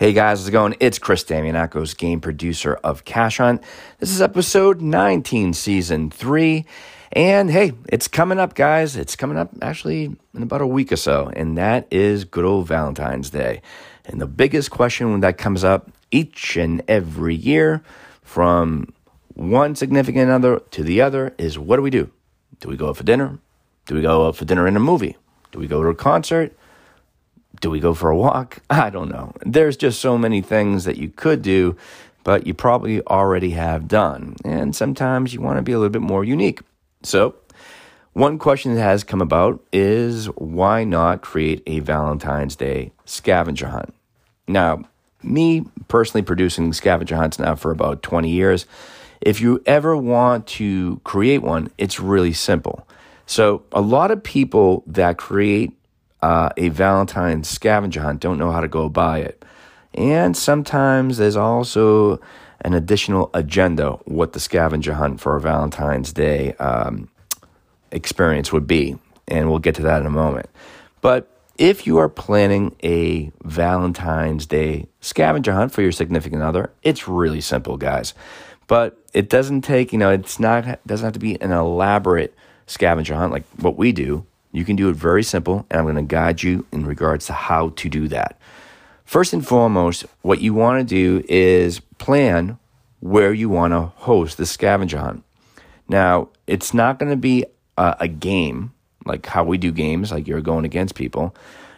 Hey guys, how's it going? It's Chris Damianakos, game producer of Cash Hunt. This is episode 19, season 3. And hey, it's coming up, guys. It's coming up actually in about a week or so, and that is good old Valentine's Day. And the biggest question when that comes up each and every year from one significant other to the other is what do we do? Do we go out for dinner? Do we go out for dinner in a movie? Do we go to a concert? Do we go for a walk? I don't know. There's just so many things that you could do, but you probably already have done. And sometimes you want to be a little bit more unique. So, one question that has come about is why not create a Valentine's Day scavenger hunt? Now, me personally producing scavenger hunts now for about 20 years, if you ever want to create one, it's really simple. So, a lot of people that create uh, a Valentine's scavenger hunt don't know how to go by it. And sometimes there's also an additional agenda what the scavenger hunt for a Valentine's Day um, experience would be. And we'll get to that in a moment. But if you are planning a Valentine's Day scavenger hunt for your significant other, it's really simple, guys. But it doesn't take, you know, it's not, doesn't have to be an elaborate scavenger hunt like what we do. You can do it very simple, and I'm going to guide you in regards to how to do that. First and foremost, what you want to do is plan where you want to host the scavenger hunt. Now, it's not going to be a, a, game like how we do games, like you're going against people.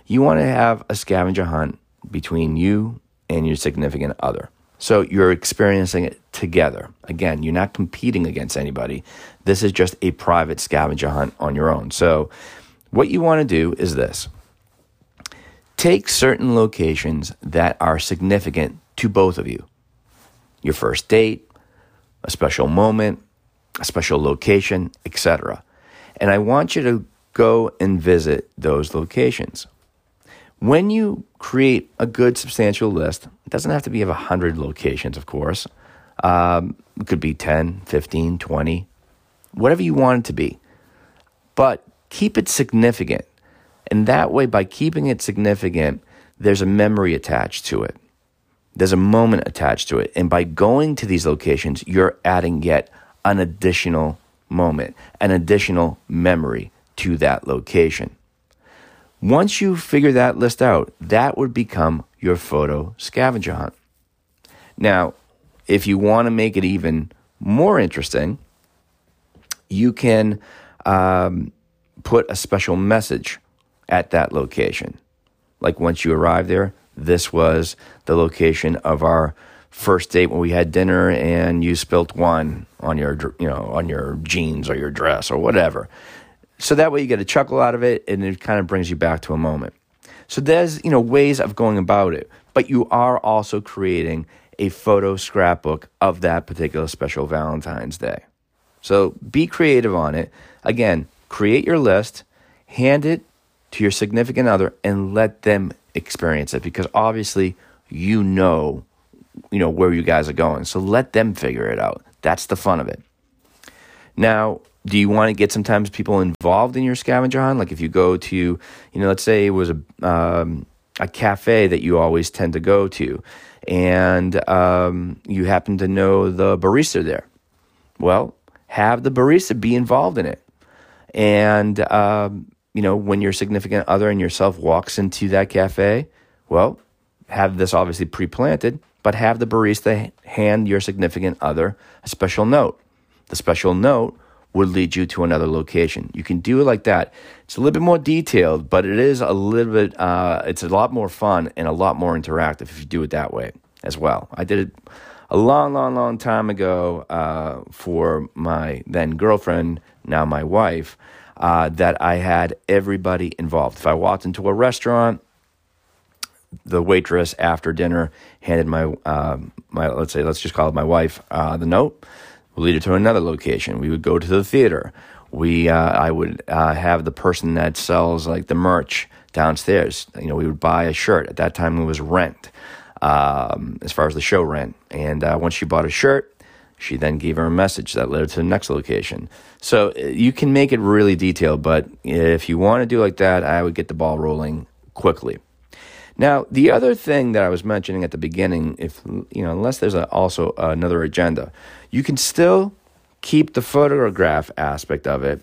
You want to have a scavenger hunt between you and your significant other. So you're experiencing it together. Again, you're not competing against anybody. This is just a private scavenger hunt on your own. So what you want to do is this take certain locations that are significant to both of you your first date, a special moment, a special location, etc. And I want you to go and visit those locations. When you create a good substantial list, it doesn't have to be of 100 locations, of course. Um, it could be 10, 15, 20, whatever you want it to be. But keep it significant. And that way, by keeping it significant, there's a memory attached to it. There's a moment attached to it. And by going to these locations, you're adding yet an additional moment, an additional memory to that location. Once you figure that list out, that would become your photo scavenger hunt. Now, if you want to make it even more interesting, you can um, put a special message at that location. Like once you arrive there, this was the location of our first date when we had dinner and you spilt wine on your you know on your jeans or your dress or whatever. So that way you get a chuckle out of it and it kind of brings you back to a moment. So there's you know ways of going about it, but you are also creating a photo scrapbook of that particular special Valentine's Day. So be creative on it. Again, create your list, hand it to your significant other, and let them experience it because obviously you know you know where you guys are going. So let them figure it out. That's the fun of it. Now, do you want to get sometimes people involved in your scavenger hunt? Like if you go to, you know, let's say it was a um, a cafe that you always tend to go to, and um, you happen to know the barista there. Well, have the barista be involved in it. And, um, you know, when your significant other and yourself walks into that cafe, well, have this obviously pre planted, but have the barista hand your significant other a special note. The special note would lead you to another location. You can do it like that. It's a little bit more detailed, but it is a little bit, uh, it's a lot more fun and a lot more interactive if you do it that way as well. I did it a long, long, long time ago uh, for my then girlfriend, now my wife, uh, that I had everybody involved. If I walked into a restaurant, the waitress after dinner handed my uh, my let's say let's just call it my wife uh, the note. We'll lead her to another location. We would go to the theater. We uh, I would uh, have the person that sells like the merch downstairs. You know, we would buy a shirt. At that time, it was rent um, as far as the show rent. And uh, once she bought a shirt, she then gave her a message that led her to the next location. So uh, you can make it really detailed, but if you want to do like that, I would get the ball rolling quickly. Now, the other thing that I was mentioning at the beginning, if you know, unless there's a, also another agenda, you can still keep the photograph aspect of it,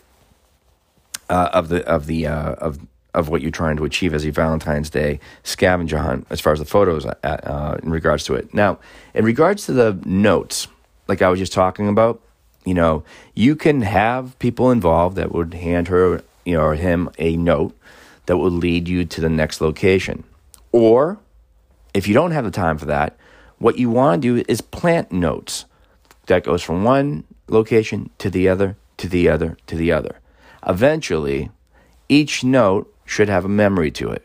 uh, of the of the uh, of of what you're trying to achieve as a Valentine's Day scavenger hunt, as far as the photos uh, uh in regards to it. Now, in regards to the notes, like I was just talking about, you know, you can have people involved that would hand her, you know, or him a note that will lead you to the next location. Or if you don't have the time for that, what you want to do is plant notes that goes from one location to the other, to the other, to the other. Eventually, each note should have a memory to it.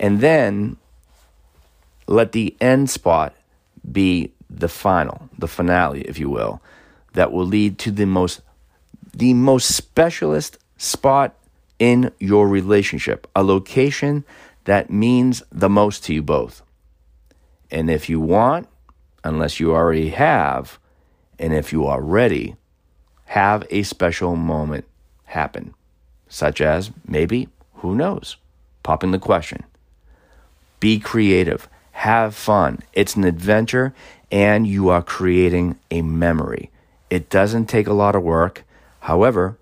And then let the end spot be the final, the finale, if you will, that will lead to the most the most specialist spot in your relationship, a location that means the most to you both. And if you want, unless you already have, and if you are ready, have a special moment happen, such as maybe, who knows, popping the question. Be creative, have fun. It's an adventure, and you are creating a memory. It doesn't take a lot of work. However,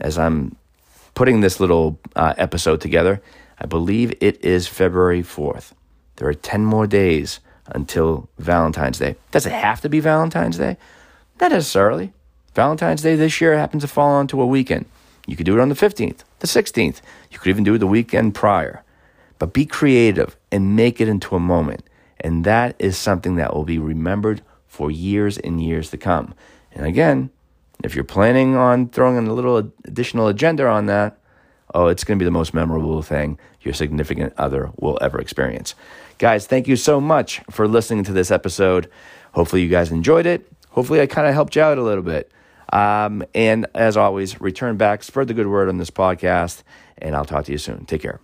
as I'm putting this little uh, episode together, I believe it is February 4th. There are 10 more days until Valentine's Day. Does it have to be Valentine's Day? Not necessarily. Valentine's Day this year happens to fall onto a weekend. You could do it on the 15th, the 16th. You could even do it the weekend prior. But be creative and make it into a moment. And that is something that will be remembered for years and years to come. And again, if you're planning on throwing in a little additional agenda on that, oh, it's going to be the most memorable thing your significant other will ever experience. Guys, thank you so much for listening to this episode. Hopefully, you guys enjoyed it. Hopefully, I kind of helped you out a little bit. Um, and as always, return back, spread the good word on this podcast, and I'll talk to you soon. Take care.